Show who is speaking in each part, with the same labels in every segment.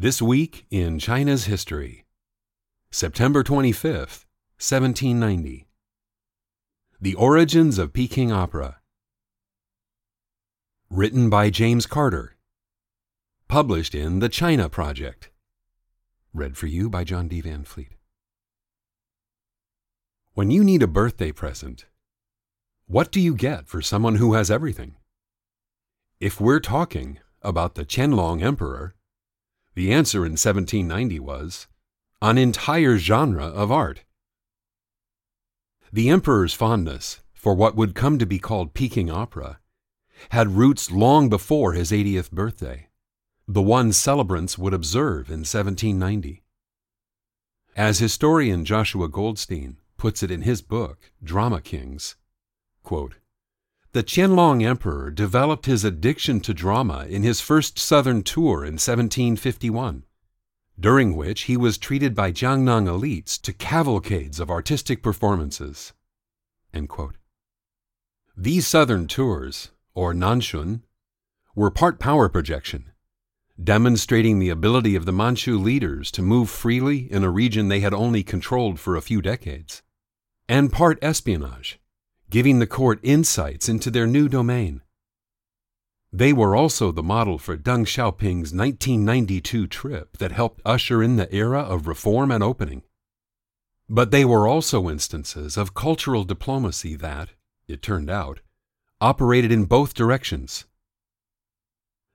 Speaker 1: This week in China's history. September 25th, 1790. The Origins of Peking Opera. Written by James Carter. Published in The China Project. Read for you by John D. Van Fleet. When you need a birthday present, what do you get for someone who has everything? If we're talking about the Qianlong Emperor, the answer in 1790 was an entire genre of art. The emperor's fondness for what would come to be called Peking opera had roots long before his 80th birthday, the one celebrants would observe in 1790. As historian Joshua Goldstein puts it in his book, Drama Kings. Quote, the Qianlong Emperor developed his addiction to drama in his first southern tour in 1751, during which he was treated by Jiangnan elites to cavalcades of artistic performances. These southern tours, or Nanxun, were part power projection, demonstrating the ability of the Manchu leaders to move freely in a region they had only controlled for a few decades and part espionage, giving the court insights into their new domain. They were also the model for Deng Xiaoping's 1992 trip that helped usher in the era of reform and opening. But they were also instances of cultural diplomacy that, it turned out, operated in both directions.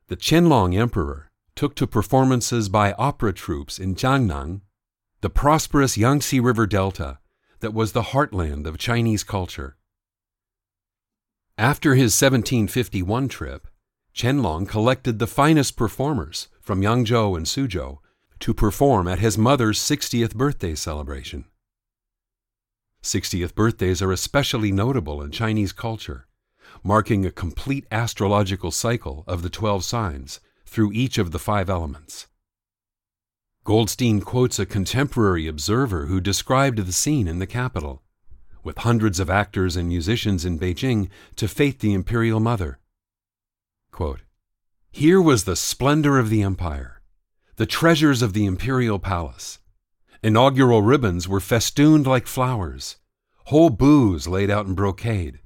Speaker 1: The Qianlong Emperor took to performances by opera troupes in Jiangnan, the prosperous Yangtze River Delta, that was the heartland of Chinese culture. After his 1751 trip, Qianlong collected the finest performers from Yangzhou and Suzhou to perform at his mother's 60th birthday celebration. 60th birthdays are especially notable in Chinese culture, marking a complete astrological cycle of the 12 signs through each of the five elements. Goldstein quotes a contemporary observer who described the scene in the capital, with hundreds of actors and musicians in Beijing to fete the imperial mother. Quote, Here was the splendor of the empire, the treasures of the imperial palace. Inaugural ribbons were festooned like flowers, whole booths laid out in brocade.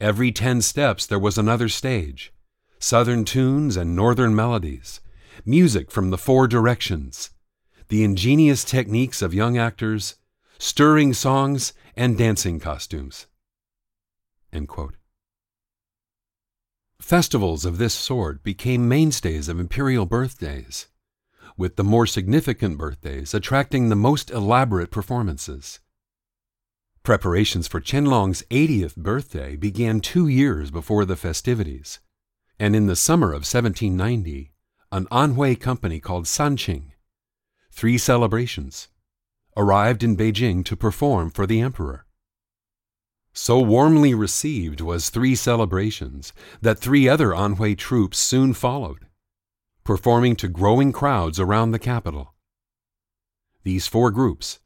Speaker 1: Every ten steps there was another stage, southern tunes and northern melodies, music from the four directions, the ingenious techniques of young actors, stirring songs, and dancing costumes. Festivals of this sort became mainstays of imperial birthdays, with the more significant birthdays attracting the most elaborate performances. Preparations for Qianlong's 80th birthday began two years before the festivities, and in the summer of 1790, an Anhui company called Sanqing, three celebrations, arrived in Beijing to perform for the emperor. So warmly received was three celebrations that three other Anhui troupes soon followed, performing to growing crowds around the capital. These four groups,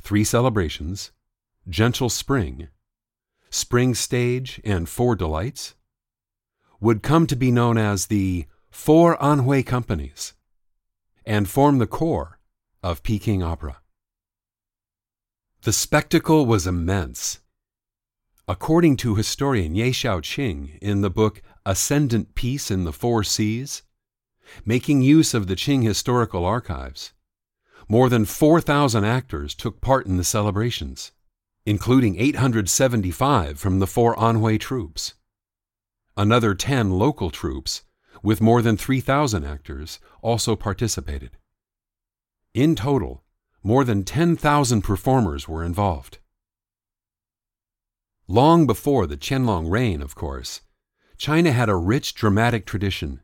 Speaker 1: three celebrations, Gentle Spring, Spring Stage, and Four Delights, would come to be known as the Four Anhui Companies and form the core of Peking Opera. The spectacle was immense. According to historian Ye Xiaoqing in the book Ascendant Peace in the Four Seas, making use of the Qing historical archives, more than 4,000 actors took part in the celebrations, including 875 from the four Anhui troupes. Another 10 local troupes, with more than 3,000 actors, also participated. In total, more than 10,000 performers were involved. Long before the Qianlong reign, of course, China had a rich dramatic tradition.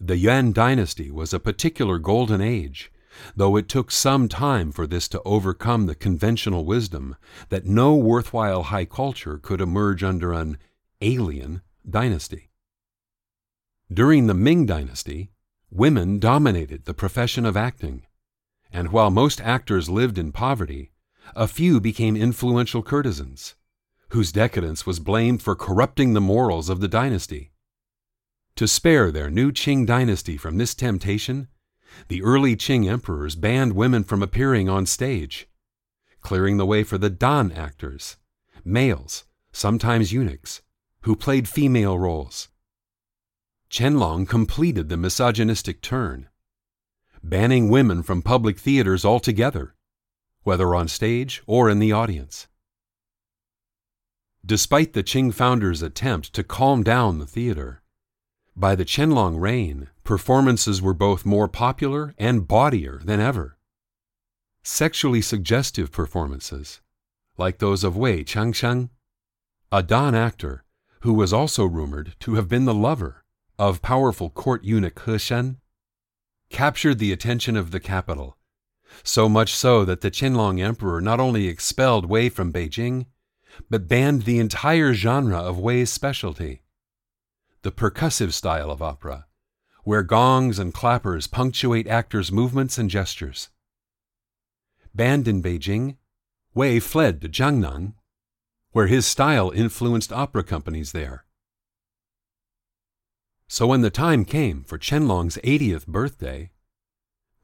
Speaker 1: The Yuan dynasty was a particular golden age though it took some time for this to overcome the conventional wisdom that no worthwhile high culture could emerge under an alien dynasty. During the Ming Dynasty, women dominated the profession of acting, and while most actors lived in poverty, a few became influential courtesans, whose decadence was blamed for corrupting the morals of the dynasty. To spare their new Qing dynasty from this temptation, the early Qing emperors banned women from appearing on stage, clearing the way for the Dan actors, males, sometimes eunuchs, who played female roles. Qianlong completed the misogynistic turn, banning women from public theaters altogether, whether on stage or in the audience. Despite the Qing founders' attempt to calm down the theater, by the Qianlong reign, performances were both more popular and bawdier than ever. Sexually suggestive performances, like those of Wei Changsheng, a Dan actor who was also rumored to have been the lover of powerful court eunuch He Shen, captured the attention of the capital, so much so that the Qianlong emperor not only expelled Wei from Beijing, but banned the entire genre of Wei's specialty the percussive style of opera, where gongs and clappers punctuate actors' movements and gestures. Banned in Beijing, Wei fled to Jiangnan, where his style influenced opera companies there. So when the time came for Qianlong's 80th birthday,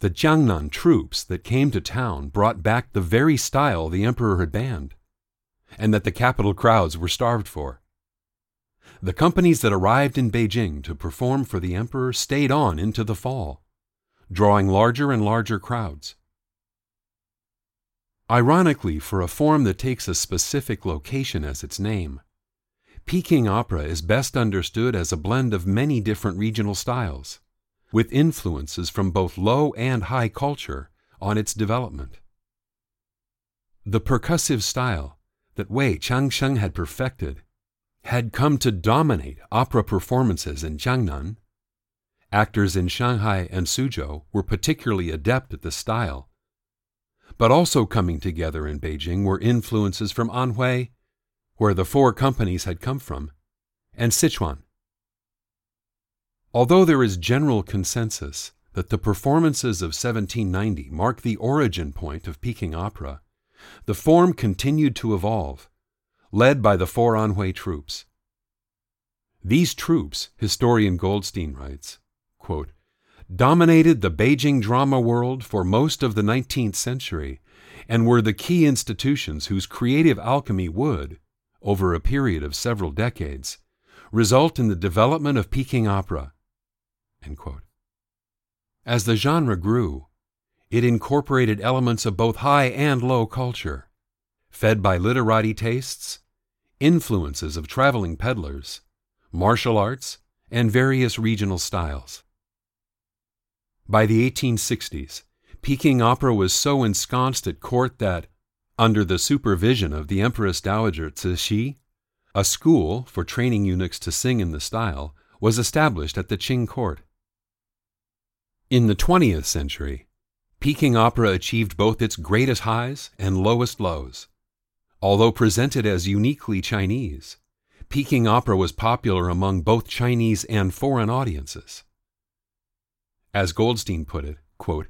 Speaker 1: the Jiangnan troupes that came to town brought back the very style the emperor had banned, and that the capital crowds were starved for. The companies that arrived in Beijing to perform for the emperor stayed on into the fall, drawing larger and larger crowds. Ironically, for a form that takes a specific location as its name, Peking opera is best understood as a blend of many different regional styles, with influences from both low and high culture on its development. The percussive style that Wei Changsheng had perfected had come to dominate opera performances in Jiangnan. Actors in Shanghai and Suzhou were particularly adept at the style. But also coming together in Beijing were influences from Anhui, where the four companies had come from, and Sichuan. Although there is general consensus that the performances of 1790 mark the origin point of Peking opera, the form continued to evolve led by the four Anhui troupes. These troupes, historian Goldstein writes, quote, dominated the Beijing drama world for most of the 19th century and were the key institutions whose creative alchemy would, over a period of several decades, result in the development of Peking opera. As the genre grew, it incorporated elements of both high and low culture, fed by literati tastes influences of traveling peddlers, martial arts, and various regional styles. By the 1860s, Peking opera was so ensconced at court that, under the supervision of the Empress Dowager Cixi, a school for training eunuchs to sing in the style was established at the Qing court. In the 20th century, Peking opera achieved both its greatest highs and lowest lows. Although presented as uniquely Chinese, Peking opera was popular among both Chinese and foreign audiences. As Goldstein put it, quote,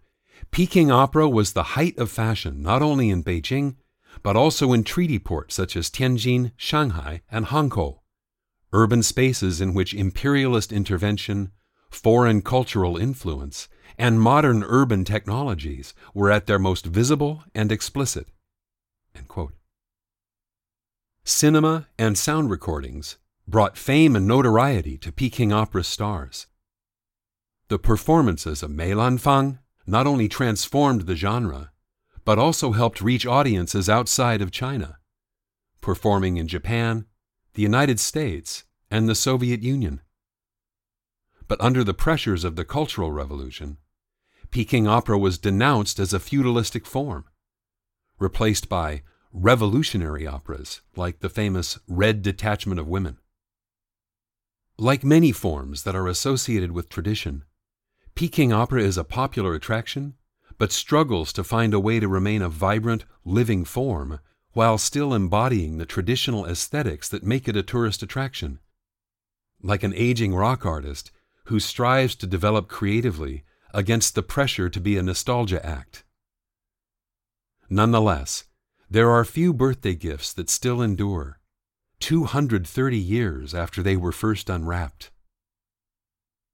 Speaker 1: Peking opera was the height of fashion not only in Beijing, but also in treaty ports such as Tianjin, Shanghai, and Hankou, urban spaces in which imperialist intervention, foreign cultural influence, and modern urban technologies were at their most visible and explicit. Cinema and sound recordings brought fame and notoriety to Peking opera stars. The performances of Mei Lanfang not only transformed the genre, but also helped reach audiences outside of China, performing in Japan, the United States, and the Soviet Union. But under the pressures of the Cultural Revolution, Peking opera was denounced as a feudalistic form, replaced by revolutionary operas, like the famous Red Detachment of Women. Like many forms that are associated with tradition, Peking opera is a popular attraction, but struggles to find a way to remain a vibrant, living form while still embodying the traditional aesthetics that make it a tourist attraction. Like an aging rock artist who strives to develop creatively against the pressure to be a nostalgia act. Nonetheless, there are few birthday gifts that still endure, 230 years after they were first unwrapped.